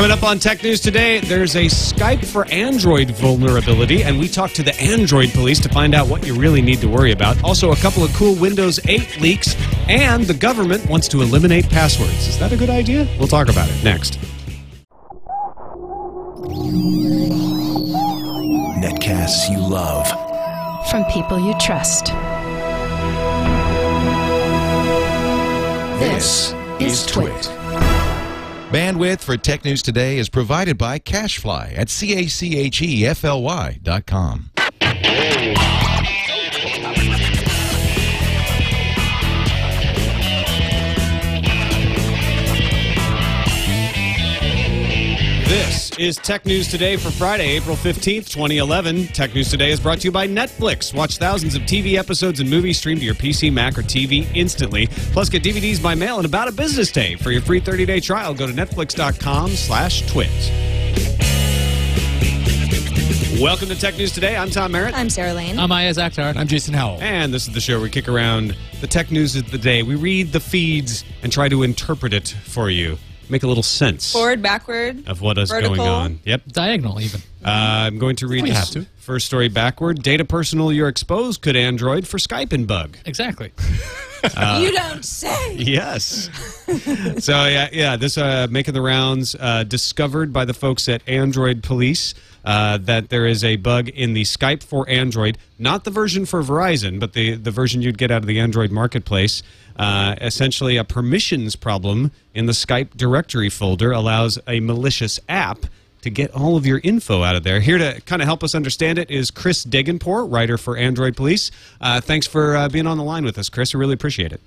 Coming up on Tech News today, there's a Skype for Android vulnerability, and we talk to the Android police to find out what you really need to worry about. Also, a couple of cool Windows 8 leaks, and the government wants to eliminate passwords. Is that a good idea? We'll talk about it next. Netcasts you love. From people you trust. This is Twit. Bandwidth for Tech News Today is provided by CacheFly at C-A-C-H-E-F-L-Y This is Tech News Today for Friday, April 15th, 2011. Tech News Today is brought to you by Netflix. Watch thousands of TV episodes and movies streamed to your PC, Mac, or TV instantly. Plus, get DVDs by mail in about a business day. For your free 30-day trial, go to netflix.com slash twit. Welcome to Tech News Today. I'm Tom Merritt. I'm Sarah Lane. I'm Iyaz Akhtar. I'm Jason Howell. And this is the show where we kick around the tech news of the day. We read the feeds and try to interpret it for you. Make a little sense Forward, backward. of what is vertical. going on. Yep. Diagonal, even. Uh, I'm going to read We this have to. first story backward. Data personal you're exposed could Android for Skype and bug. Exactly. you don't say. Yes. so yeah, yeah. This uh, making the rounds. Uh, discovered by the folks at Android Police uh, that there is a bug in the Skype for Android, not the version for Verizon, but the the version you'd get out of the Android marketplace. Uh, essentially, a permissions problem in the Skype directory folder allows a malicious app to get all of your info out of there. Here to kind of help us understand it is Chris Dehghanpoor, writer for Android Police. Uh, thanks for uh, being on the line with us, Chris. I really appreciate it.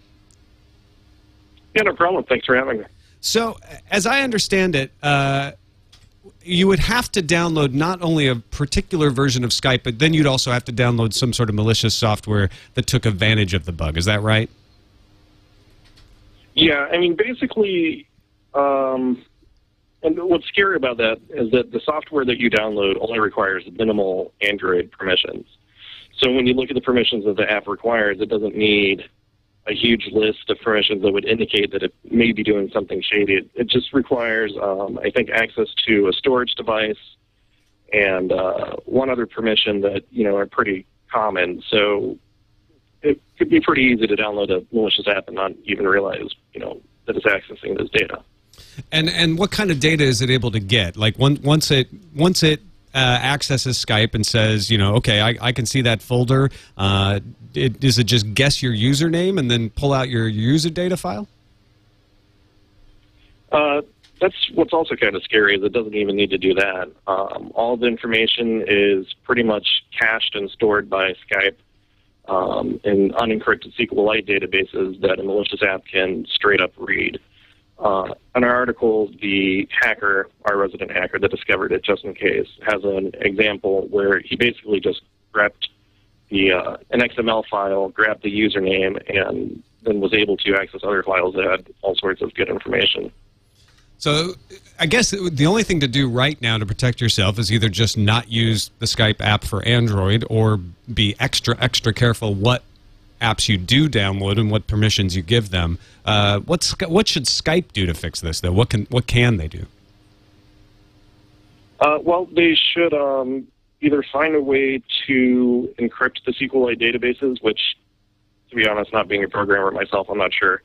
Yeah, no problem. Thanks for having me. So, as I understand it, uh, you would have to download not only a particular version of Skype, but then you'd also have to download some sort of malicious software that took advantage of the bug. Is that right? Yeah, I mean, basically, um, and what's scary about that is that the software that you download only requires minimal Android permissions. So when you look at the permissions that the app requires, it doesn't need a huge list of permissions that would indicate that it may be doing something shady. It, it just requires, um, I think, access to a storage device and uh, one other permission that you know are pretty common. So it could be pretty easy to download a malicious app and not even realize, you know, that it's accessing this data. And and what kind of data is it able to get? Like one, once it once it uh, accesses Skype and says, you know, okay, I, I can see that folder. Uh, it, does it just guess your username and then pull out your user data file? Uh, that's what's also kind of scary is it doesn't even need to do that. Um, all the information is pretty much cached and stored by Skype um, in unencrypted SQLite databases that a malicious app can straight up read. Uh, in our article, the hacker, our resident hacker that discovered it just in case, has an example where he basically just grabbed the uh, an XML file, grabbed the username, and then was able to access other files that had all sorts of good information. So I guess the only thing to do right now to protect yourself is either just not use the Skype app for Android or be extra, extra careful what apps you do download and what permissions you give them. Uh, what's, what should Skype do to fix this, though? What can, what can they do? Uh, well, they should um, either find a way to encrypt the SQLite databases, which, to be honest, not being a programmer myself, I'm not sure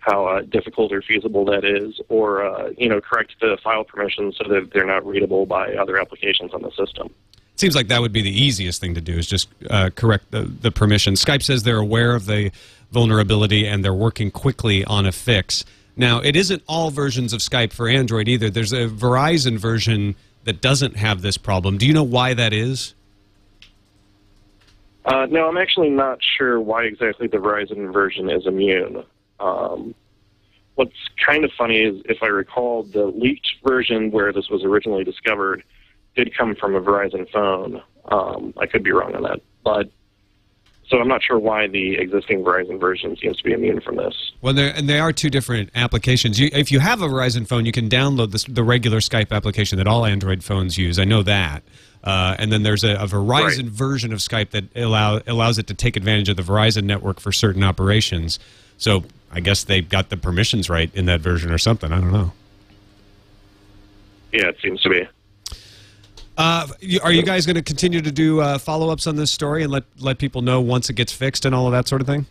how uh, difficult or feasible that is, or uh, you know, correct the file permissions so that they're not readable by other applications on the system. Seems like that would be the easiest thing to do is just uh, correct the, the permissions. Skype says they're aware of the vulnerability and they're working quickly on a fix. Now, it isn't all versions of Skype for Android either. There's a Verizon version that doesn't have this problem. Do you know why that is? Uh, no, I'm actually not sure why exactly the Verizon version is immune. Um, what's kind of funny is, if I recall, the leaked version where this was originally discovered did come from a Verizon phone. Um, I could be wrong on that, but so I'm not sure why the existing Verizon version seems to be immune from this. Well, there and they are two different applications. You, if you have a Verizon phone, you can download this, the regular Skype application that all Android phones use. I know that. Uh, and then there's a, a Verizon Right. version of Skype that allow, allows it to take advantage of the Verizon network for certain operations. So I guess they got the permissions right in that version or something. I don't know. yeah, it seems to be. Uh, are you guys going to continue to do uh, follow ups on this story and let let people know once it gets fixed and all of that sort of thing?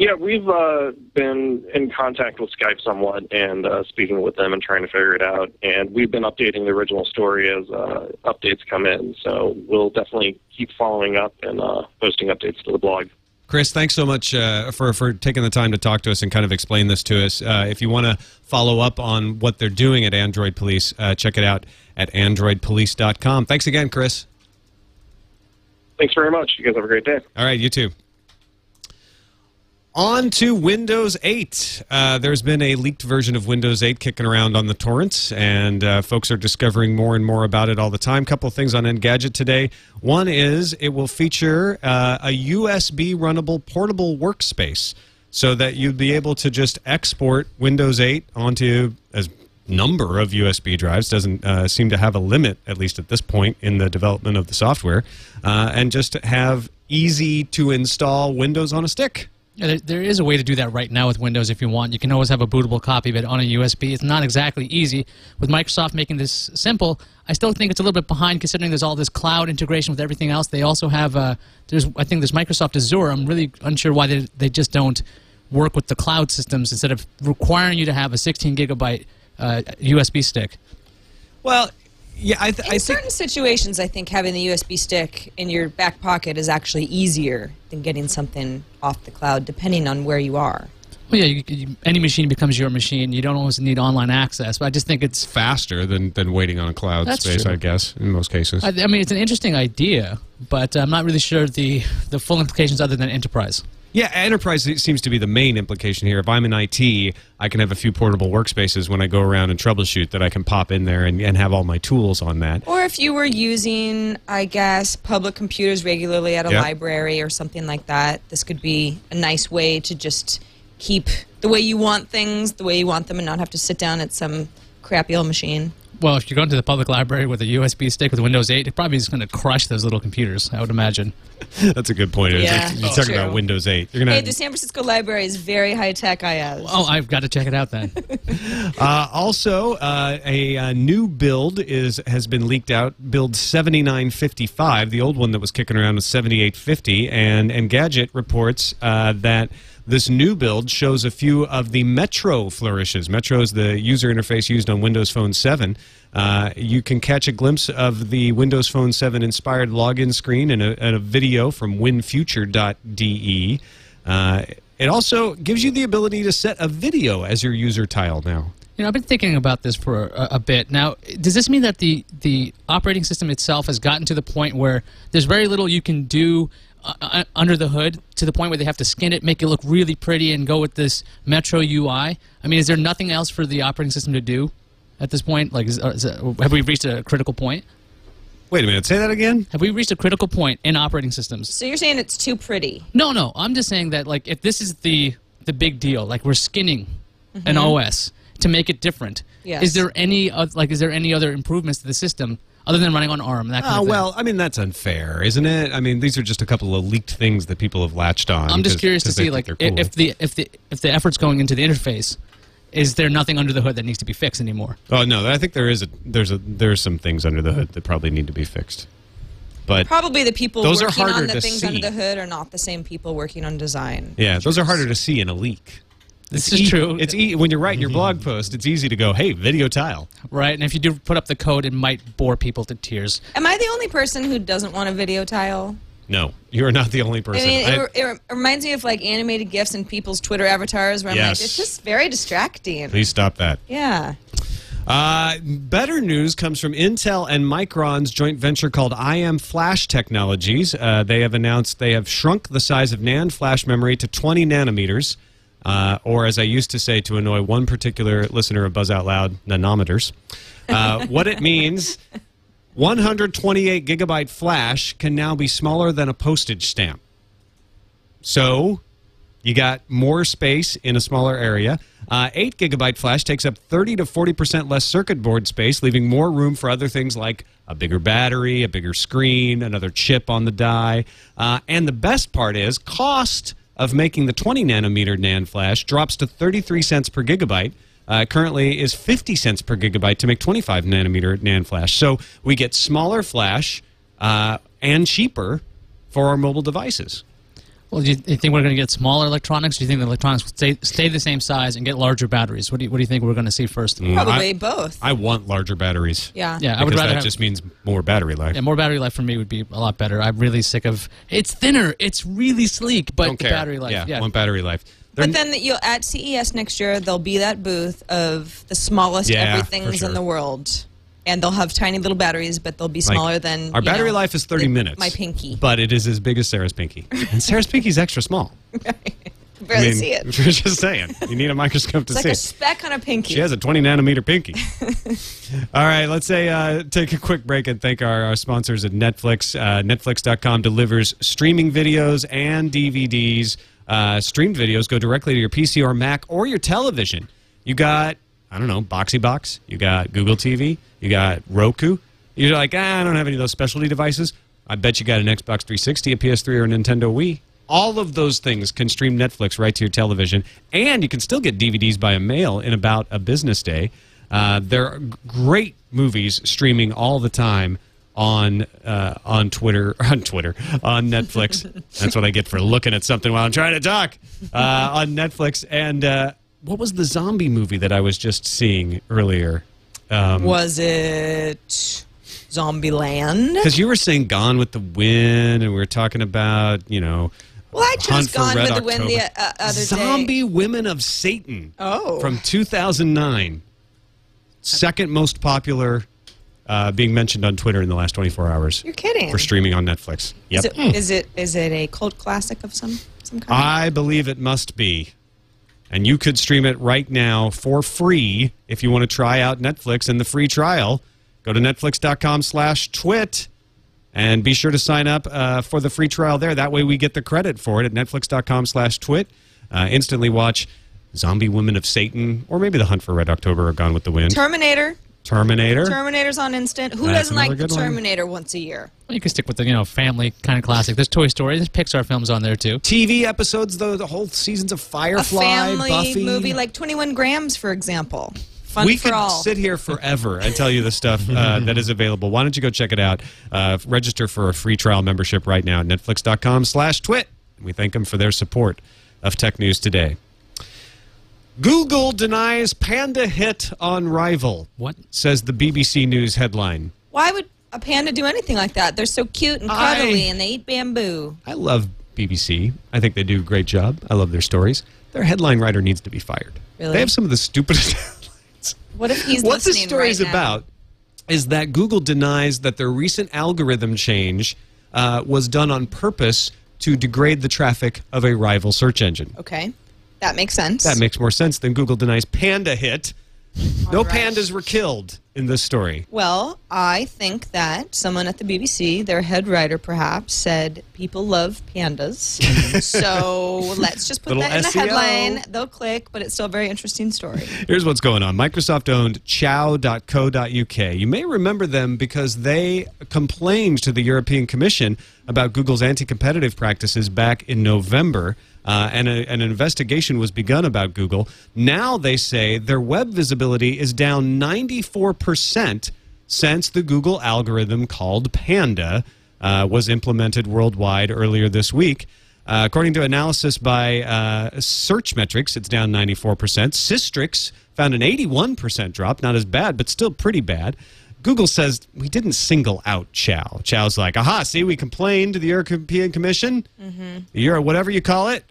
Yeah, we've uh, been in contact with Skype somewhat and uh, speaking with them and trying to figure it out. And we've been updating the original story as uh, updates come in. So we'll definitely keep following up and uh, posting updates to the blog. Chris, thanks so much uh, for for taking the time to talk to us and kind of explain this to us. Uh, if you want to follow up on what they're doing at Android Police, uh, check it out at androidpolice.com. Thanks again, Chris. Thanks very much. You guys have a great day. All right, you too. On to Windows 8. Uh, there's been a leaked version of Windows 8 kicking around on the torrents, and uh, folks are discovering more and more about it all the time. Couple of things on Engadget today. One is it will feature uh, a USB runnable portable workspace so that you'd be able to just export Windows 8 onto a number of USB drives. Doesn't uh, seem to have a limit, at least at this point in the development of the software, uh, and just have easy to install Windows on a stick. There, is a way to do that right now with Windows if you want. You can always have a bootable copy it on a USB. It's not exactly easy. With Microsoft making this simple, I still think it's a little bit behind considering there's all this cloud integration with everything else. They also have, uh, there's I think there's Microsoft Azure. I'm really unsure why they, they just don't work with the cloud systems instead of requiring you to have a 16 gigabyte uh, USB stick. Well, yeah, I, th- In I think certain situations, I think having the USB stick in your back pocket is actually easier than getting something off the cloud, depending on where you are. Well, yeah, you, you, any machine becomes your machine. You don't always need online access, but I just think it's faster than, than waiting on a cloud That's space, true. I guess, in most cases. I, I mean, it's an interesting idea, but I'm not really sure the the full implications other than enterprise. Yeah, enterprise seems to be the main implication here. If I'm in IT, I can have a few portable workspaces when I go around and troubleshoot that I can pop in there and, and have all my tools on that. Or if you were using, I guess, public computers regularly at a Yeah. library or something like that, this could be a nice way to just keep the way you want things, the way you want them, and not have to sit down at some crappy old machine. Well, if you're going to the public library with a USB stick with Windows 8, it probably is going to crush those little computers. I would imagine. That's a good point. Yeah, you're that's talking true. about Windows 8. You're gonna Hey, the San Francisco Library is very high tech, IS. Oh, I've got to check it out then. Uh, also, uh, a, uh new build is has been leaked out. Build 7955. The old one that was kicking around was 7850. And Engadget reports uh, that this new build shows a few of the Metro flourishes. Metro is the user interface used on Windows Phone 7. Uh, you can catch a glimpse of the Windows Phone 7 inspired login screen and a, a video from winfuture.de. Uh, it also gives you the ability to set a video as your user tile now. You know, I've been thinking about this for a, a bit. Now, does this mean that the, the operating system itself has gotten to the point where there's very little you can do uh, uh, under the hood to the point where they have to skin it, make it look really pretty, and go with this Metro UI? I mean, is there nothing else for the operating system to do at this point? Like, is, uh, is it, have we reached a critical point? Wait a minute, say that again? Have we reached a critical point in operating systems? So you're saying it's too pretty? No, no. I'm just saying that like if this is the the big deal, like we're skinning an OS to make it different. Yes. Is there any oth- like is there any other improvements to the system other than running on ARM? That kind Oh, of thing? well, I mean, that's unfair, isn't it? I mean, these are just a couple of leaked things that people have latched on. I'm just curious to see like they're i- cool. if the if the if the effort's going into the interface, is there nothing under the hood that needs to be fixed anymore? Oh, no, I think there is a, there's a, there's some things under the hood that probably need to be fixed. But Probably the people Those are working harder on the things see. under the hood are not the same people working on design. yeah, those are harder to see in a leak. This It's is e- true. It's e- when you're writing your blog post, it's easy to go, "Hey, video tile." right, and if you do put up the code, it might bore people to tears. Am I the only person who doesn't want a video tile? No, you are not the only I person. mean, I- it, it reminds me of like animated gifs and people's Twitter avatars where I'm Yes. like, it's just very distracting. please stop that. Yeah. Uh, better news comes from Intel and Micron's joint venture called IM Flash Technologies. Uh, they have announced they have shrunk the size of NAND flash memory to 20 nanometers, uh, or as I used to say to annoy one particular listener of Buzz Out Loud, nanometers. Uh, what it means 128 gigabyte flash can now be smaller than a postage stamp. So you got more space in a smaller area. Uh, 8 gigabyte flash takes up 30 to 40% less circuit board space, leaving more room for other things like a bigger battery, a bigger screen, another chip on the die. Uh, and the best part is cost of making the 20 nanometer NAND flash drops to 33 cents per gigabyte. uh, currently is 50 cents per gigabyte to make 25 nanometer NAND flash. So we get smaller flash uh, and cheaper for our mobile devices. Well, do you, you think we're going to get smaller electronics? Do you think the electronics will stay, stay the same size and get larger batteries? What do you, what do you think we're going to see first? Mm, Probably I- both. I want larger batteries. yeah. Yeah, I would because rather that have, just means more battery life. yeah, more battery life for me would be a lot better. I'm really sick of it's thinner, it's really sleek, but Don't the care. battery life. Yeah, Yeah, want battery life. They're- But then you'll at CES next year there'll be that booth of the smallest Yeah, everything's sure. in the world, and they'll have tiny little batteries, but they'll be like, smaller than our battery know, life is 30 the- minutes. My pinky. but it is as big as Sarah's pinky, and Sarah's pinky's extra small. Barely I mean, see it. We're just saying, you need a microscope to It's like see a speck on a pinky. She has a 20 nanometer pinky. All right, let's say uh, take a quick break and thank our, our sponsors at Netflix. Uh, Netflix.com delivers streaming videos and DVDs. Uh, streamed videos go directly to your PC or Mac or your television. You got, I don't know, Boxee Box. You got Google TV. You got Roku. You're like, ah, I don't have any of those specialty devices. I bet you got an Xbox 360, a PS3, or a Nintendo Wii. All of those things can stream Netflix right to your television, and you can still get DVDs by mail in about a business day. Uh, there are great movies streaming all the time on uh, on Twitter on Twitter on Netflix. That's what I get for looking at something while I'm trying to talk uh, on Netflix. And uh, what was the zombie movie that I was just seeing earlier? Um, Was it Zombieland? Because you were saying Gone with the Wind, and we were talking about you know. Well, I chose Gone with the Wind the October. uh, other Zombie day. Women of Satan. Oh. From 2009. Second most popular, uh, being mentioned on Twitter in the last 24 hours. You're kidding. For streaming on Netflix. Yep. Is it, is it is it a cult classic of some some kind? I believe it must be. And you could stream it right now for free if you want to try out Netflix and the free trial. Go to netflix.com slash twit and be sure to sign up uh, for the free trial there. That way we get the credit for it at netflix.com slash twit. Uh, instantly watch Zombie Women of Satan or maybe The Hunt for Red October or Gone with the Wind. Terminator. Terminator. Terminator's on instant. Who That's doesn't like the good one. Terminator once a year? Well, you can stick with the you know family kind of classic. There's Toy Story. There's Pixar films on there too. TV episodes, though, the whole seasons of A Firefly, family Buffy. movie like 21 Grams, for example. Fun we for could all. sit here forever and tell you the stuff uh, that is available. Why don't you go check it out? Uh, register for a free trial membership right now at netflix.com slash twit. We thank them for their support of Tech News Today. Google denies Panda hit on rival, What? says the BBC News headline. Why would a panda do anything like that? They're so cute and I- cuddly, and they eat bamboo. I love BBC. I think they do a great job. I love their stories. Their headline writer needs to be fired. Really? They have some of the stupidest headlines. What if he's what this story is now? about is that Google denies that their recent algorithm change uh, was done on purpose to degrade the traffic of a rival search engine. Okay, that makes sense. That makes more sense than Google denies Panda hit. No right. pandas were killed in this story. Well, I think that someone at the BBC, their head writer perhaps, said people love pandas. so let's just put Little that in the headline. They'll click, but it's still a very interesting story. Here's what's going on. Microsoft owned ciao.co.uk. You may remember them because they complained to the European Commission about Google's anti competitive practices back in November. Uh, and a, an investigation was begun about Google. Now they say their web visibility is down 94% since the Google algorithm called Panda uh, was implemented worldwide earlier this week. Uh, according to analysis by uh, Search Metrics, it's down 94%. Sistrix found an 81% drop, not as bad, but still pretty bad. Google says we didn't single out Ciao. Ciao's like, aha, see, we complained to the European Commission, mm-hmm. Euro, whatever you call it,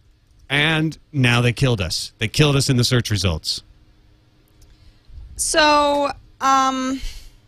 and now they killed us. They killed us in the search results. So, um,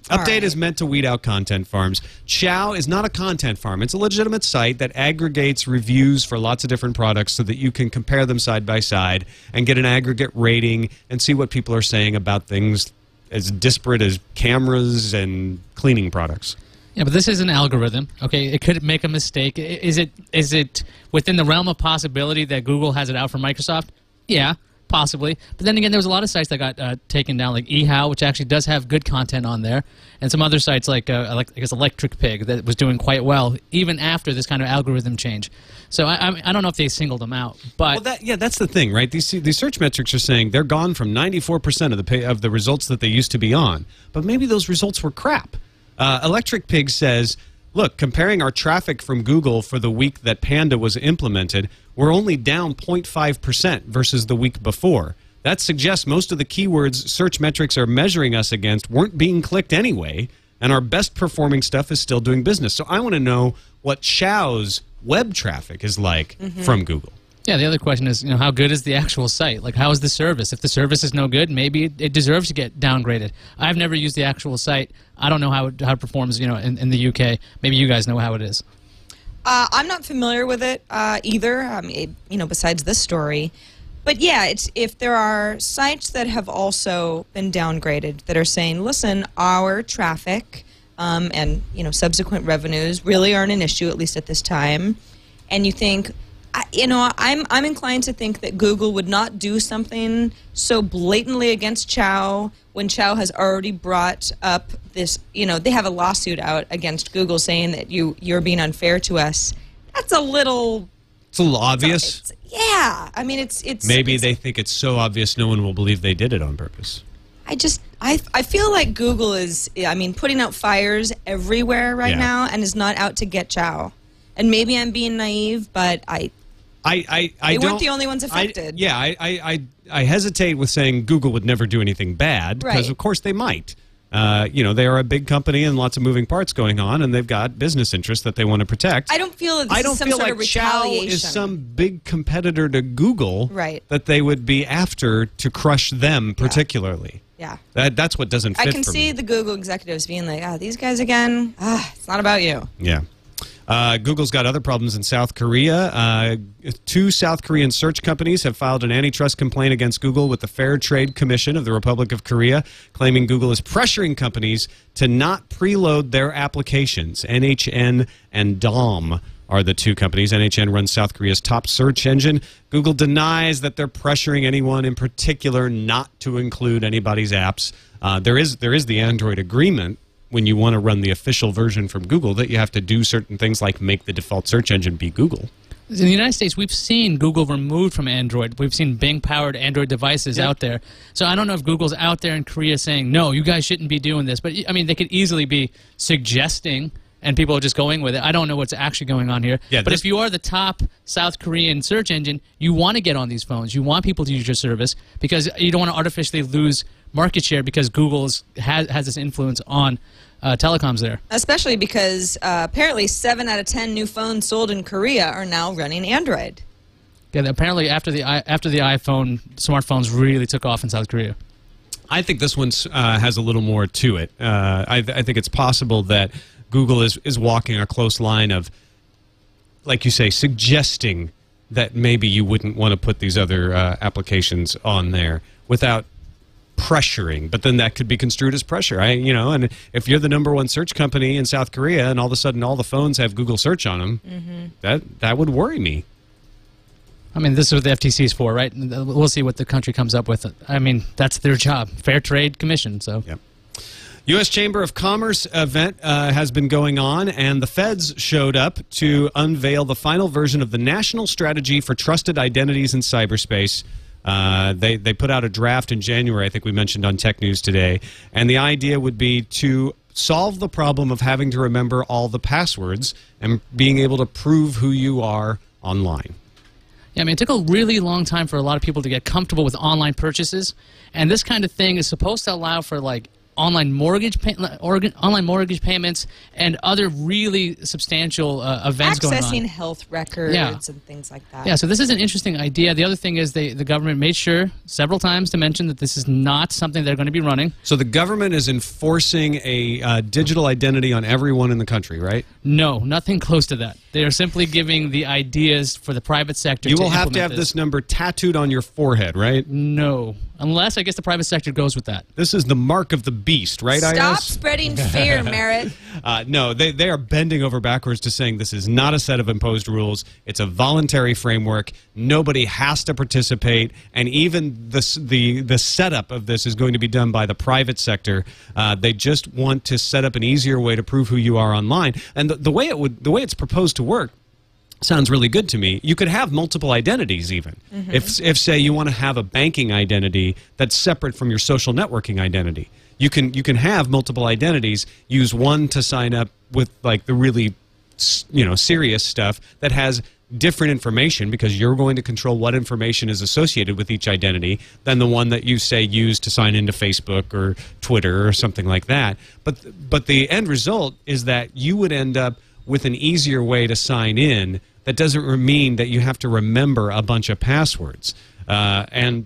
Update right. is meant to weed out content farms. Ciao is not a content farm. It's a legitimate site that aggregates reviews for lots of different products so that you can compare them side by side and get an aggregate rating and see what people are saying about things as disparate as cameras and cleaning products. Yeah, but this is an algorithm. Okay, it could make a mistake. Is it is it within the realm of possibility that Google has it out for Microsoft? Yeah, possibly. But then again, there was a lot of sites that got uh, taken down, like eHow, which actually does have good content on there, and some other sites like, uh, like I guess Electric Pig that was doing quite well even after this kind of algorithm change. So I, I, don't know if they singled them out, but Well, that, yeah, that's the thing, right? These these search metrics are saying they're gone from 94% of the pay, of the results that they used to be on, but maybe those results were crap. Uh, Electric Pig says, look, comparing our traffic from Google for the week that Panda was implemented, we're only down 0.5% versus the week before. That suggests most of the keywords search metrics are measuring us against weren't being clicked anyway, and our best performing stuff is still doing business. So I want to know what Ciao's web traffic is like mm-hmm. from Google. Yeah, the other question is, you know, how good is the actual site? Like, how is the service? If the service is no good, maybe it, it deserves to get downgraded. I've never used the actual site. I don't know how it, how it performs, you know, in, in the UK. Maybe you guys know how it is. Uh, I'm not familiar with it uh, either. Mean, it- you know, besides this story, but yeah, it's if there are sites that have also been downgraded that are saying, listen, our traffic um, and you know subsequent revenues really aren't an issue at least at this time, and you think. I, you know, I'm I'm inclined to think that Google would not do something so blatantly against Ciao when Ciao has already brought up this. You know, they have a lawsuit out against Google saying that you you're being unfair to us. That's a little. It's a little obvious. It's, yeah, I mean, it's it's Maybe it's- they think it's so obvious no one will believe they did it on purpose. I just I I feel like Google is I mean putting out fires everywhere right Yeah. now and is not out to get Ciao. And maybe I'm being naive, but I I, I, I They weren't the only ones I- affected. yeah, I, I, I, I hesitate with saying Google would never do anything bad because, Right. of course, they might. Uh, you know, they are a big company and lots of moving parts going on, and they've got business interests that they want to protect. I don't feel I don't feel sort like of Ciao retaliation. is some big competitor to Google Right. that they would be after to crush them particularly. yeah. That, that's what doesn't fit I can see me. the Google executives being like, "Ah, these guys again. Ah, it's not about you." Yeah. Uh, Google's got other problems in South Korea. Uh, two South Korean search companies have filed an antitrust complaint against Google with the Fair Trade Commission of the Republic of Korea, claiming Google is pressuring companies to not preload their applications. NHN and Daum are the two companies. NHN runs South Korea's top search engine. Google denies that they're pressuring anyone in particular not to include anybody's apps. Uh, there is there is the Android agreement when you want to run the official version from Google that you have to do certain things like make the default search engine be Google. In the United States, we've seen Google removed from Android. We've seen Bing-powered Android devices Yeah. out there. So I don't know if Google's out there in Korea saying, "No, you guys shouldn't be doing this." But I mean, they could easily be suggesting, and people are just going with it. I don't know what's actually going on here. Yeah, but this- if you are the top South Korean search engine, you want to get on these phones. You want people to use your service because you don't want to artificially lose market share because Google is, has has this influence on uh, telecoms there. Especially because uh, apparently seven out of ten new phones sold in Korea are now running Android. Yeah, apparently after the after the iPhone, smartphones really took off in South Korea. I think this one uh, has a little more to it. Uh, I, I think it's possible that Google is, is walking a close line of, like you say, suggesting that maybe you wouldn't want to put these other uh, applications on there without pressuring. But then that could be construed as pressure. I, you know, and if you're the number one search company in South Korea and all of a sudden all the phones have Google search on them, that that would worry me. I mean, this is what the FTC is for, right? We'll see what the country comes up with. I mean, that's their job, Fair Trade Commission. So Yep. U.S. Chamber of Commerce event uh, has been going on, and the feds showed up to unveil the final version of the National Strategy for Trusted Identities in Cyberspace. Uh, they, they put out a draft in January, I think we mentioned on Tech News today, and the idea would be to solve the problem of having to remember all the passwords and being able to prove who you are online. Yeah, I mean, it took a really long time for a lot of people to get comfortable with online purchases, and this kind of thing is supposed to allow for like online mortgage pay- online mortgage payments and other really substantial uh, events going on. Accessing health records Yeah. and things like that. Yeah, so this is an interesting idea. The other thing is they, the government made sure several times to mention that this is not something they're going to be running. So the government is enforcing a uh, digital identity on everyone in the country, right? No, nothing close to that. They are simply giving the ideas for the private sector. You to will have to implement have this number tattooed on your forehead, right? No, unless I guess the private sector goes with that. This is the mark of the beast, right? Stop spreading fear, Merritt. Uh, no, they, they are bending over backwards to saying this is not a set of imposed rules. It's a voluntary framework. Nobody has to participate, and even the the the setup of this is going to be done by the private sector. Uh, they just want to set up an easier way to prove who you are online, and the, the way it would the way it's proposed to work sounds really good to me. You could have multiple identities even. If if say you want to have a banking identity that's separate from your social networking identity. You can you can have multiple identities, use one to sign up with like the really you know serious stuff that has different information because you're going to control what information is associated with each identity than the one that you say use to sign into Facebook or Twitter or something like that. But but the end result is that you would end up with an easier way to sign in that doesn't mean that you have to remember a bunch of passwords. Uh, and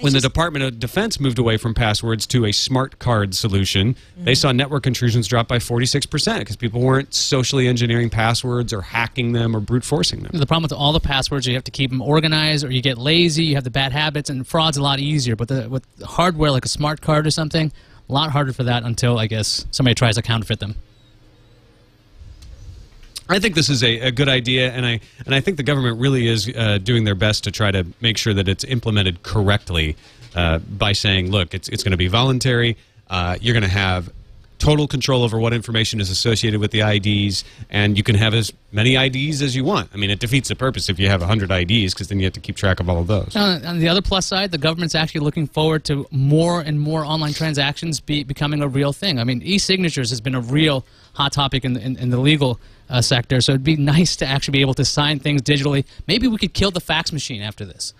when the Department of Defense moved away from passwords to a smart card solution, they mm-hmm. saw network intrusions drop by 46% because people weren't socially engineering passwords or hacking them or brute forcing them. The problem with all the passwords, you have to keep them organized, or you get lazy. You have the bad habits, and fraud's a lot easier. But the, with hardware like a smart card or something, a lot harder for that until I guess somebody tries to counterfeit them. I think this is a, a good idea, and I and I think the government really is uh, doing their best to try to make sure that it's implemented correctly uh, by saying, look, it's it's going to be voluntary. Uh, you're going to have total control over what information is associated with the IDs, and you can have as many IDs as you want. I mean, it defeats the purpose if you have 100 IDs because then you have to keep track of all of those. Now, on the other plus side, the government's actually looking forward to more and more online transactions be, becoming a real thing. I mean, e-signatures has been a real hot topic in in, in the legal uh, sector, so it'd be nice to actually be able to sign things digitally. Maybe we could kill the fax machine after this.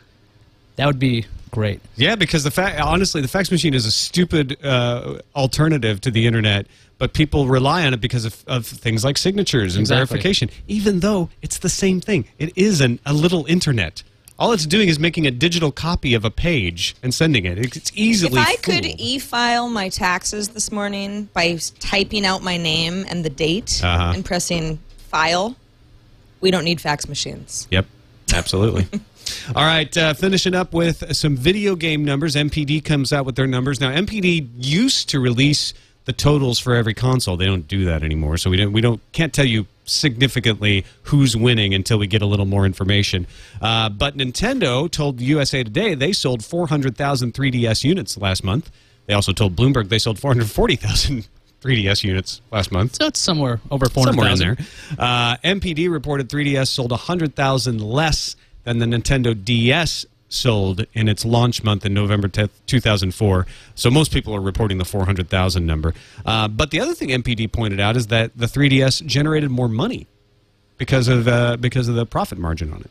That would be great. Yeah, because the fact, honestly, the fax machine is a stupid uh, alternative to the internet, but people rely on it because of, of things like signatures and Exactly. verification. Even though it's the same thing, it is an, a little internet. All it's doing is making a digital copy of a page and sending it. It's easily. If I could e-file my taxes this morning by typing out my name and the date Uh-huh. and pressing file, we don't need fax machines. Yep, absolutely. All right, uh, finishing up with some video game numbers. NPD comes out with their numbers now. NPD used to release the totals for every console. They don't do that anymore, so we don't we don't can't tell you significantly who's winning until we get a little more information. Uh, but Nintendo told USA Today they sold 400,000 3DS units last month. They also told Bloomberg they sold 440,000 3DS units last month. So it's somewhere over 400,000. Somewhere in there. Uh, NPD reported 3DS sold 100,000 less than the Nintendo DS sold in its launch month in November 10th, 2004. So most people are reporting the 400,000 number. Uh, but the other thing NPD pointed out is that the 3DS generated more money because of uh, because of the profit margin on it.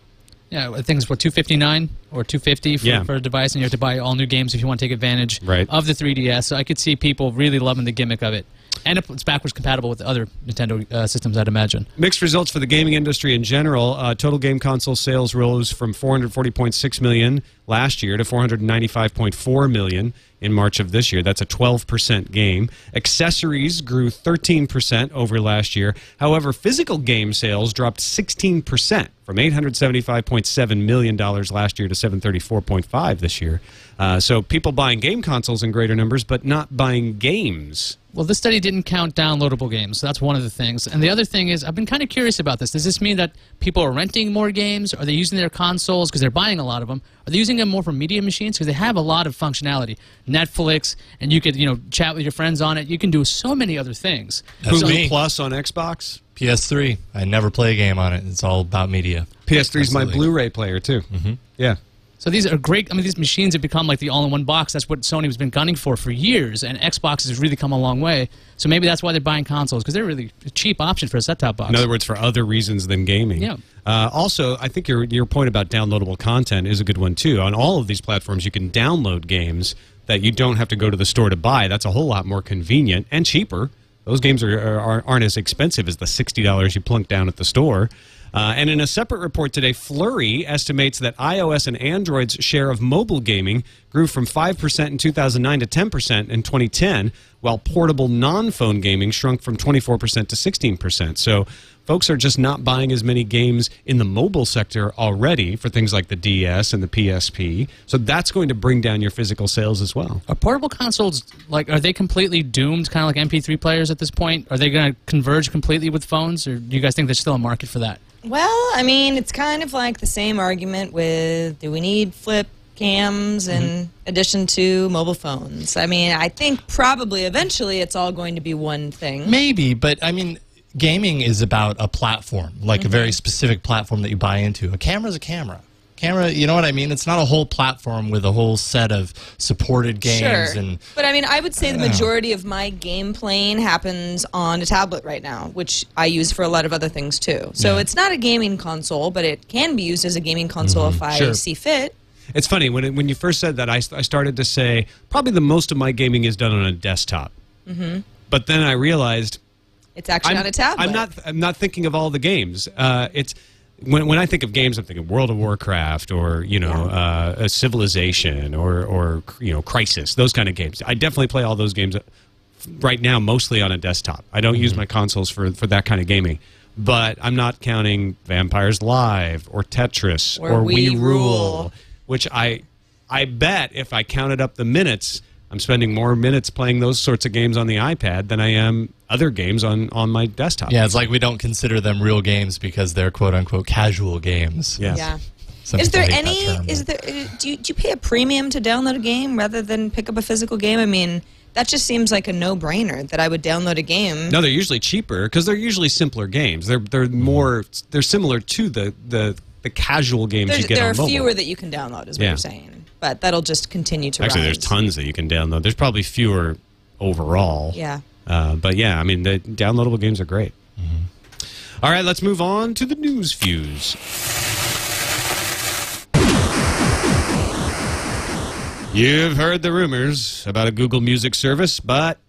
Yeah, I think it's what 259 or 250 for, Yeah. for a device, and you have to buy all new games if you want to take advantage Right. of the 3DS. So I could see people really loving the gimmick of it, and it's backwards compatible with other Nintendo uh, systems, I'd imagine. Mixed results for the gaming industry in general. Uh, total game console sales rose from 440.6 million last year to 495.4 million in March of this year. That's a 12% gain. Accessories grew 13% over last year. However, physical game sales dropped 16% from 875.7 million dollars last year to 734.5 this year. Uh, so people buying game consoles in greater numbers, but not buying games. Well, this study didn't count downloadable games, so that's one of the things. And the other thing is, I've been kind of curious about this. Does this mean that people are renting more games? Are they using their consoles because they're buying a lot of them? Are they using them more for media machines because they have a lot of functionality? Netflix, and you could you know chat with your friends on it. You can do so many other things. That's Hulu me. Plus on Xbox. PS3. I never play a game on it. It's all about media. PS3 is my Blu-ray player too. Mm-hmm. Yeah. So these are great. I mean, these machines have become like the all-in-one box. That's what Sony has been gunning for for years, and Xbox has really come a long way. So maybe that's why they're buying consoles because they're really a cheap option for a set-top box. In other words, for other reasons than gaming. Yeah. Uh, also, I think your your point about downloadable content is a good one too. On all of these platforms, you can download games that you don't have to go to the store to buy. That's a whole lot more convenient and cheaper. Those games are, are aren't as expensive as the sixty dollars you plunk down at the store. Uh, and in a separate report today, Flurry estimates that iOS and Android's share of mobile gaming grew from 5% in 2009 to 10% in 2010, while portable non phone gaming shrunk from 24% to 16%. So folks are just not buying as many games in the mobile sector already for things like the DS and the PSP. So that's going to bring down your physical sales as well. Are portable consoles like are they completely doomed, kind of like MP3 players at this point? Are they going to converge completely with phones, or do you guys think there's still a market for that? Well, I mean, it's kind of like the same argument with do we need flip cams in addition to mobile phones? I mean, I think probably eventually it's all going to be one thing. Maybe, but I mean, gaming is about a platform, like a very specific platform that you buy into. A camera's a camera. Camera, you know what I mean? It's not a whole platform with a whole set of supported games Sure. and but I mean, I would say the majority of my game playing happens on a tablet right now, which I use for a lot of other things too. So Yeah. it's not a gaming console, but it can be used as a gaming console mm-hmm. if I Sure. see fit. It's funny when it, when you first said that, I, I started to say probably the most of my gaming is done on a desktop. Mm-hmm. But then I realized It's actually I'm, on a tablet. I'm not. I'm not thinking of all the games. Uh, it's when when I think of games, I'm thinking World of Warcraft or you know uh, a Civilization or or you know Crysis. Those kind of games. I definitely play all those games right now, mostly on a desktop. I don't use my consoles for for that kind of gaming. But I'm not counting Vampires Live or Tetris Or or, Wii Wii Rule. Rule, which I I bet if I counted up the minutes, I'm spending more minutes playing those sorts of games on the iPad than I am other games on on my desktop. yeah, it's like we don't consider them real games because they're quote unquote casual games. Yes. Yeah. Some is there any? term, Is but- there? uh, Do you, do you pay a premium to download a game rather than pick up a physical game? I mean, that just seems like a no-brainer that I would download a game. No, they're usually cheaper because they're usually simpler games. They're they're more they're similar to the the, the casual games There's, you get there on are mobile. fewer that you can download, is what Yeah. you're saying. But that'll just continue to Actually, rise. there's tons that you can download. There's probably fewer overall. Yeah. Uh, but yeah, I mean the downloadable games are great. All right, let's move on to the news fuse. You've heard the rumors about a Google Music service, but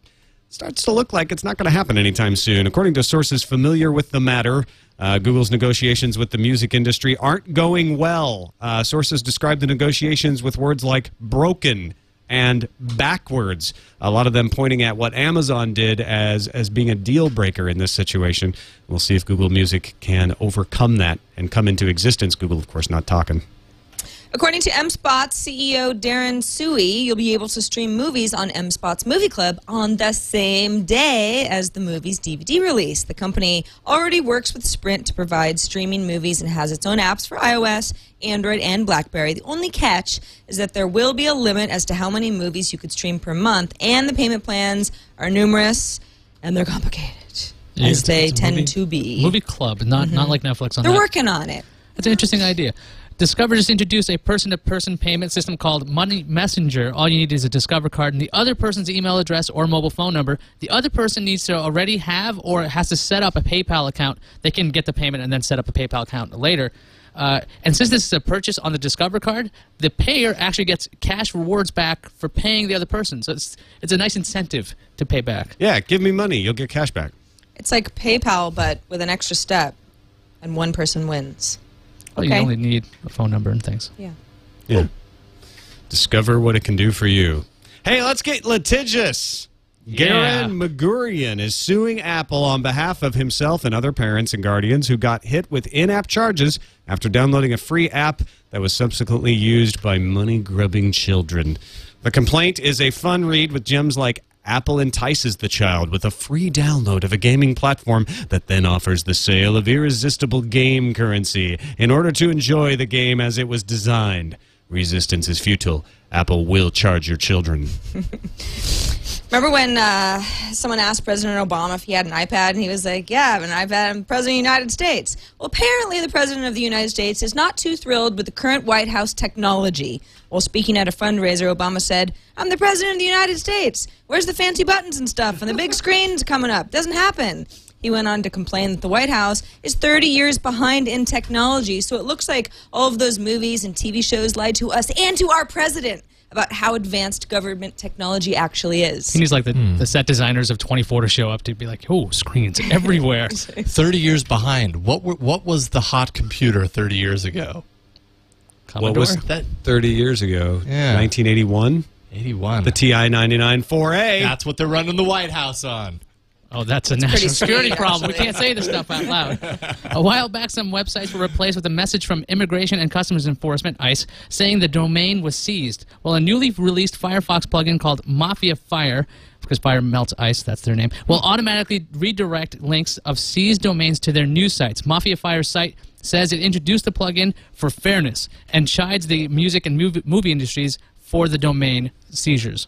it starts to look like it's not going to happen anytime soon. According to sources familiar with the matter, uh, Google's negotiations with the music industry aren't going well. Uh, sources describe the negotiations with words like broken and backwards. A lot of them pointing at what Amazon did as as being a deal breaker in this situation. We'll see if Google Music can overcome that and come into existence. Google, of course, not talking. According to MSpot's CEO Daren Tsui, you'll be able to stream movies on MSpot's Movie Club on the same day as the movie's DVD release. The company already works with Sprint to provide streaming movies and has its own apps for iOS, Android, and BlackBerry. The only catch is that there will be a limit as to how many movies you could stream per month, and the payment plans are numerous and they're complicated, Yeah, as they tend movie- to be. Movie club, not not mm-hmm. like Netflix on they're that. working on it. That's an interesting idea. Discover just introduced a person-to-person payment system called Money Messenger. All you need is a Discover card and the other person's email address or mobile phone number. The other person needs to already have or has to set up a PayPal account. They can get the payment and then set up a PayPal account later. Uh, and since this is a purchase on the Discover card, the payer actually gets cash rewards back for paying the other person. So it's it's a nice incentive to pay back. Yeah, give me money, you'll get cash back. It's like PayPal, but with an extra step, and one person wins. Well, Okay. You only need a phone number and things. Yeah. Yeah. Discover what it can do for you. Hey, let's get litigious. Yeah. Garen Meguerian is suing Apple on behalf of himself and other parents and guardians who got hit with in app charges after downloading a free app that was subsequently used by money grubbing children. The complaint is a fun read with gems like Apple entices the child with a free download of a gaming platform that then offers the sale of irresistible game currency in order to enjoy the game as it was designed. Resistance is futile. Apple will charge your children. Remember when uh, someone asked President Obama if he had an iPad, and he was like, "Yeah, I have an iPad. I'm President of the United States." Well, apparently, the President of the United States is not too thrilled with the current White House technology. While speaking at a fundraiser, Obama said, "I'm the President of the United States. Where's the fancy buttons and stuff and the big screens coming up? Doesn't happen." He went on to complain that the White House is 30 years behind in technology, so it looks like all of those movies and TV shows lied to us and to our president about how advanced government technology actually is. He needs like the, hmm. the set designers of 24 to show up to be like, oh, screens everywhere. 30 years behind. What were, what was the hot computer 30 years ago? Commodore. was That 30 years ago? Yeah. 1981. 81. The TI 99 4A. That's what they're running the White House on. Oh, that's a pretty national security sweet, problem. We can't say this stuff out loud. A while back, some websites were replaced with a message from Immigration and Customs Enforcement (ICE) saying the domain was seized. Well, a newly released Firefox plugin called Mafia Fire, because fire melts ice, that's their name, will automatically redirect links of seized domains to their new sites. Mafia Fire's site says it introduced the plugin for fairness and chides the music and movie industries for the domain seizures.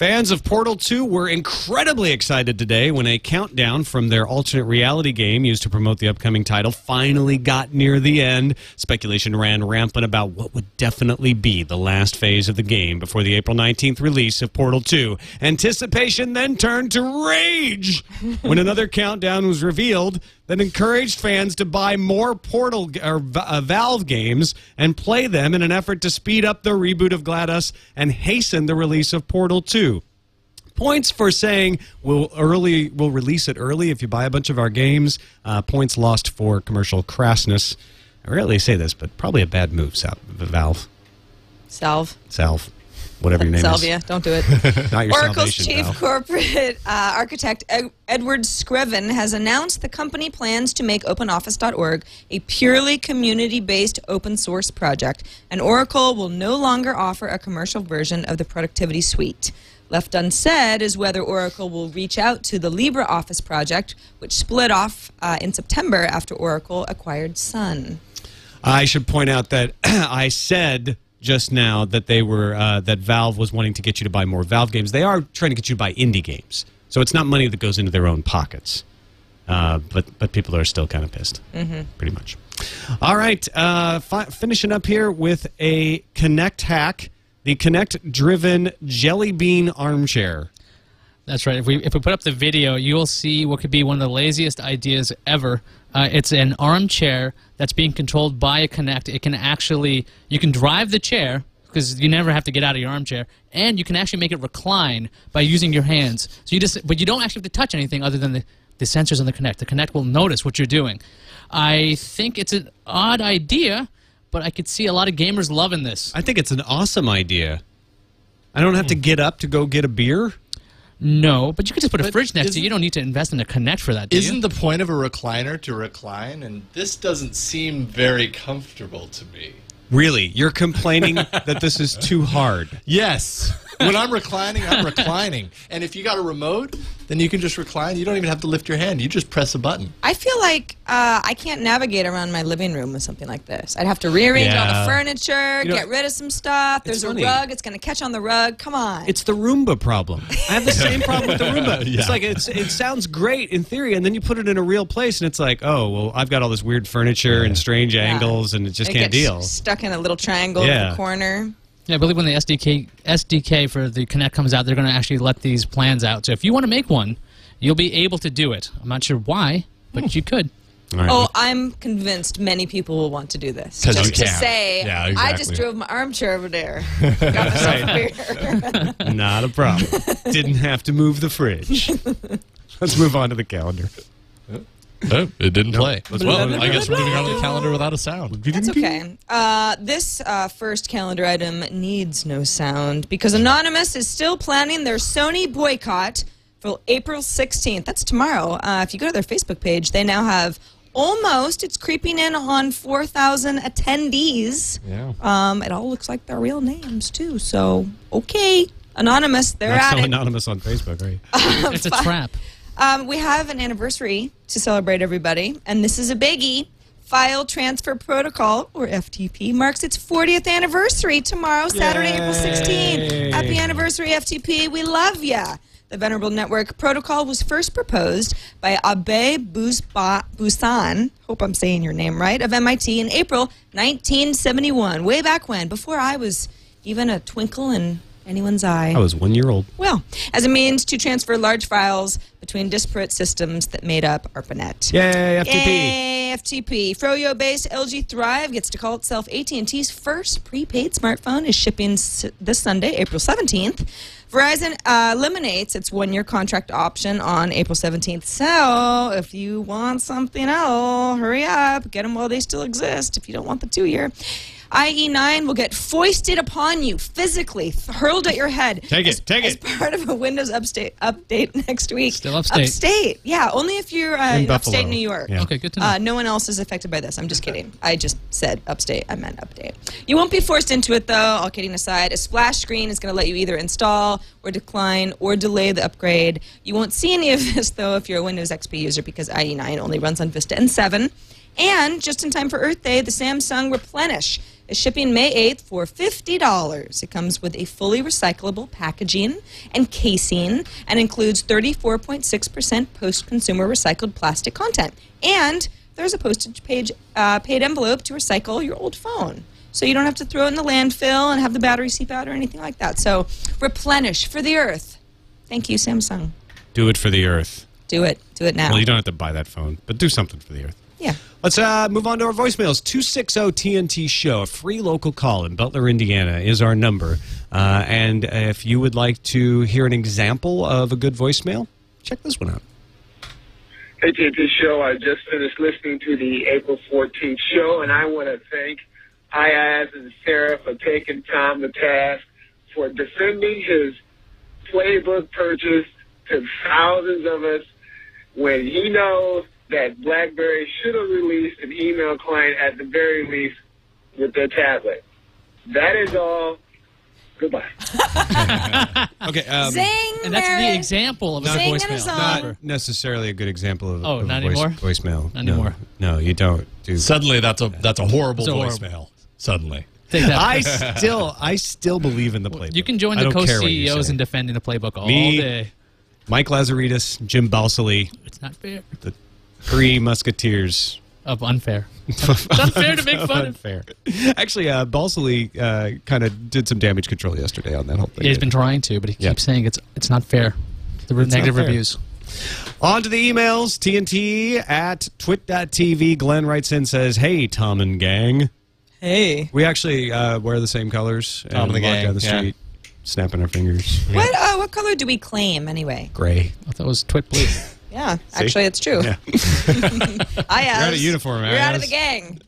Fans of Portal 2 were incredibly excited today when a countdown from their alternate reality game used to promote the upcoming title finally got near the end. Speculation ran rampant about what would definitely be the last phase of the game before the April 19th release of Portal 2. Anticipation then turned to rage when another countdown was revealed that encouraged fans to buy more Portal or uh, Valve games and play them in an effort to speed up the reboot of GLaDOS and hasten the release of Portal 2 points for saying we'll early we'll release it early if you buy a bunch of our games. Uh, points lost for commercial crassness. I rarely say this, but probably a bad move, Sal- Valve, Salve. Salve, whatever your name Salvia. is. Don't do it. Not your Oracle's chief Valve. corporate uh, architect Ed- Edward Screven has announced the company plans to make OpenOffice.org a purely community-based open source project, and Oracle will no longer offer a commercial version of the productivity suite. Left unsaid is whether Oracle will reach out to the LibreOffice project, which split off uh, in September after Oracle acquired Sun. I should point out that I said just now that they were uh, that Valve was wanting to get you to buy more Valve games. They are trying to get you to buy indie games, so it's not money that goes into their own pockets. Uh, but but people are still kind of pissed, mm-hmm. pretty much. All right, uh, fi- finishing up here with a Kinect hack, the Kinect-driven Jelly Bean armchair. That's right. If we if we put up the video, you will see what could be one of the laziest ideas ever. Uh, it's an armchair that's being controlled by a Kinect. It can actually you can drive the chair because you never have to get out of your armchair, and you can actually make it recline by using your hands. So you just but you don't actually have to touch anything other than the the sensors on the Kinect. The Kinect will notice what you're doing. I think it's an odd idea, but I could see a lot of gamers loving this. I think it's an awesome idea. I don't have to get up to go get a beer. No, but you could just put a But fridge next to isn't- you. You don't need to invest in a Kinect for that. Do isn't the point of a recliner to recline? And this doesn't seem very comfortable to me. Really, you're complaining that this is too hard. Yes. when I'm reclining, I'm reclining. And if you got a remote, then you can just recline. You don't even have to lift your hand. You just press a button. I feel like uh, I can't navigate around my living room with something like this. I'd have to rearrange all the furniture, You know, get rid of some stuff. There's a rug. It's going to catch on the rug. Come on. It's the Roomba problem. I have the same problem with the Roomba. Yeah. It's like it's, it sounds great in theory, and then you put it in a real place, and it's like, oh, well, I've got all this weird furniture and strange angles, and it just it can't gets deal. Stuck in a little triangle in the corner. Yeah, I believe when the SDK SDK for the Kinect comes out, they're going to actually let these plans out. So if you want to make one, you'll be able to do it. I'm not sure why, but hmm. you could. All right. Oh, I'm convinced many people will want to do this. 'Cause Just you to can. say, Yeah, I just drove my armchair over there. Got myself a beer. Not a problem. Didn't have to move the fridge. Let's move on to the calendar. Oh, it didn't play. let's well, move on. I guess we're moving on to the calendar without a sound. That's okay. Uh, this uh, first calendar item needs no sound because Anonymous is still planning their Sony boycott for April 16th. That's tomorrow. Uh, if you go to their Facebook page, they now have almost, it's creeping in on 4,000 attendees. Yeah. Um, it all looks like their real names, too. So, okay. Anonymous, they're Not at so it. anonymous on Facebook, right? It's a trap. Um, we have an anniversary to celebrate, everybody, and this is a biggie. File Transfer Protocol, or FTP, marks its 40th anniversary tomorrow, Saturday, April 16th. Happy anniversary, FTP. We love ya. The Venerable Network Protocol was first proposed by Abhay Bhushan, hope I'm saying your name right, of MIT in April 1971, way back when, before I was even a twinkle in anyone's eye. I was one year old. Well, as a means to transfer large files between disparate systems that made up ARPANET. Yay, FTP. Yay, FTP. Froyo-based LG Thrive gets to call itself AT&T's first prepaid smartphone is shipping s- this Sunday, April 17th. Verizon uh, eliminates its one-year contract option on April 17th. So, if you want something else, hurry up. Get them while they still exist if you don't want the two-year. IE9 will get foisted upon you physically, hurled at your head. Take it, as, take as it. part of a Windows upstate update next week. Still upstate. Upstate, yeah. Only if you're uh, In in upstate New York. Yeah. Okay, good to know. Uh, no one else is affected by this. I'm just kidding. I just said upstate. I meant update. You won't be forced into it, though. All kidding aside, a splash screen is going to let you either install or decline or delay the upgrade. You won't see any of this, though, if you're a Windows XP user because IE9 only runs on Vista and 7. And just in time for Earth Day, the Samsung Replenish is shipping May 8th for $50. It comes with a fully recyclable packaging and casing and includes 34.6% post consumer recycled plastic content. And there's a postage page uh, paid envelope to recycle your old phone. So you don't have to throw it in the landfill and have the battery seep out or anything like that. So replenish for the earth. Thank you, Samsung. Do it for the earth. Do it. Do it now. Well, you don't have to buy that phone, but do something for the earth. Yeah. Let's uh, move on to our voicemails. 260 TNT Show, a free local call in Butler, Indiana, is our number. Uh, and if you would like to hear an example of a good voicemail, check this one out. Hey, TNT Show. I just finished listening to the April 14th show, and I want to thank Iyaz and Sarah for taking Tom to task for defending his playbook purchase to thousands of us when he knows that BlackBerry should have released an email client at the very least with their tablet. That is all. Goodbye. Okay. Um, Zing, And that's Mary. the example of a Sing good a voicemail. not necessarily a good example of, Oh, of not a voice, anymore? voicemail. Not No. anymore. No, you don't. Do. Suddenly, that's a that's a horrible It's a horrible- voicemail. Suddenly. Take that. I still, I still believe in the playbook. you can join the don't care what you co-CEOs say. in defending the playbook all Me? day. Mike Lazaridis, Jim Balsillie, It's not fair. the three musketeers. Of unfair. It's unfair to make fun of. Unfair. Actually, uh, Balsillie uh, kind of did some damage control yesterday on that whole thing. Yeah, he's been trying to, but he Yeah. keeps saying it's it's not fair. The re- It's not negative fair. reviews. On to the emails. TNT at twit.tv. Glenn writes in says, Hey, Tom and gang. Hey. We actually uh, wear the same colors Tom and the walk gang, down the yeah. street, snapping our fingers. What uh, what color do we claim anyway? Gray. I thought it was twit blue. Yeah, actually, it's true. Yeah. I You're out of uniform, You're out of the gang.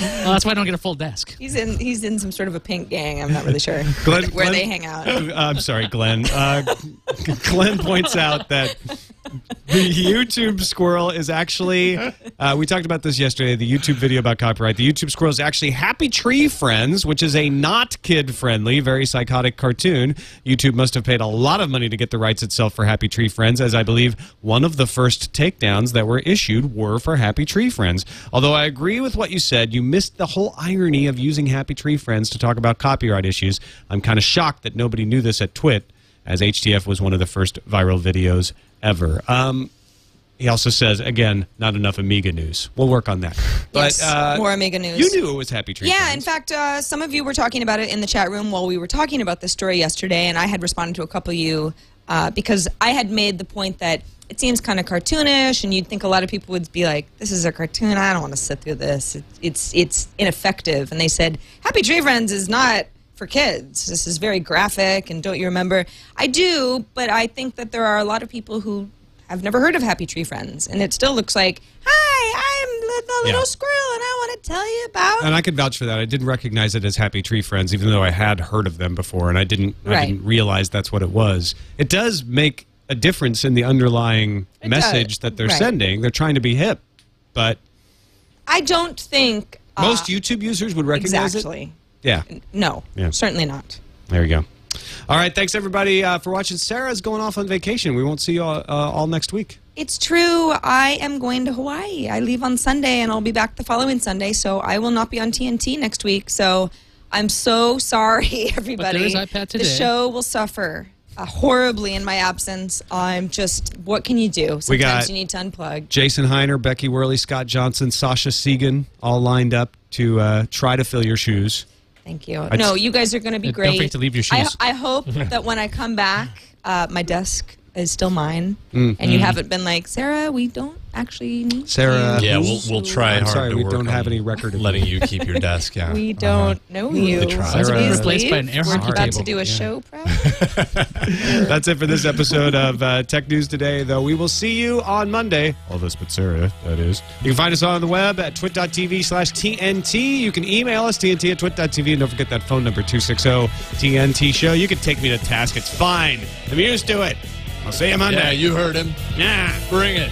well, that's why I don't get a full desk. He's in. He's in some sort of a pink gang. I'm not really sure Glenn- where Glenn- they hang out. Uh, I'm sorry, Glenn. Uh, Glenn points out that the YouTube squirrel is actually. Uh, we talked about this yesterday. The YouTube video about copyright. The YouTube squirrel is actually Happy Tree Friends, which is a not kid-friendly, very psychotic cartoon. YouTube must have paid a lot of money to get the rights itself for Happy Tree Friends, as I believe one of the first takedowns that were issued were for Happy Tree Friends. Although I agree with what you said, you missed the whole irony of using Happy Tree Friends to talk about copyright issues. I'm kind of shocked that nobody knew this at Twit, as HTF was one of the first viral videos ever. Um, he also says, again, not enough Amiga news. We'll work on that. But Yes, uh, more Amiga news. You knew it was Happy Tree Yeah, Friends. in fact, uh, some of you were talking about it in the chat room while we were talking about this story yesterday, and I had responded to a couple of you uh, because I had made the point that it seems kind of cartoonish, and you'd think a lot of people would be like, "This is a cartoon. I don't want to sit through this. It, it's it's ineffective." And they said, "Happy Tree Friends is not." For kids, this is very graphic, and don't you remember? I do, but I think that there are a lot of people who have never heard of Happy Tree Friends, and it still looks like, "Hi, I'm the, little Yeah. squirrel, and I want to tell you about." and I could vouch for that. I didn't recognize it as Happy Tree Friends, even though I had heard of them before, and I didn't. I didn't realize that's what it was. It does make a difference in the underlying It message does. that they're Right. sending. They're trying to be hip, but I don't think uh, most YouTube users would recognize exactly. it. Yeah, No, Yeah. certainly not. there you go. All right, thanks everybody uh, for watching. Sarah's going off on vacation. We won't see you all, uh, all next week. It's true. I am going to Hawaii. I leave on Sunday, and I'll be back the following Sunday. So I will not be on TNT next week. So I'm so sorry, everybody. is iPad today. The show will suffer uh, horribly in my absence. I'm just. What can you do? Sometimes got- you need to unplug. Jason Hiner, Becky Worley, Scott Johnson, Sasha Segan, all lined up to uh, try to fill your shoes. Thank you. I'd no, you guys are going to be Uh, don't forget to leave your shoes. I hope that when I come back, uh, my desk is still mine, Mm. and you haven't been like, Sarah, we don't actually need Sarah. you. Yeah, we'll we'll try I'm hard. sorry, to we work don't have any record of letting you keep your desk. Yeah, We Uh-huh. don't know you. try. Please Sarah- Replaced by an leave. air We're about table. to do a Yeah. show prep. That's it for this episode of uh, Tech News Today, though. We will see you on Monday. All this but Sarah, that is. You can find us on the web at twit.tv slash TNT. You can email us, TNT at twit.tv. And don't forget that phone number, 260 TNT Show. You can take me to task. It's fine. I'm used to it. I'll see you Monday. Yeah, you heard him. Yeah. Bring it.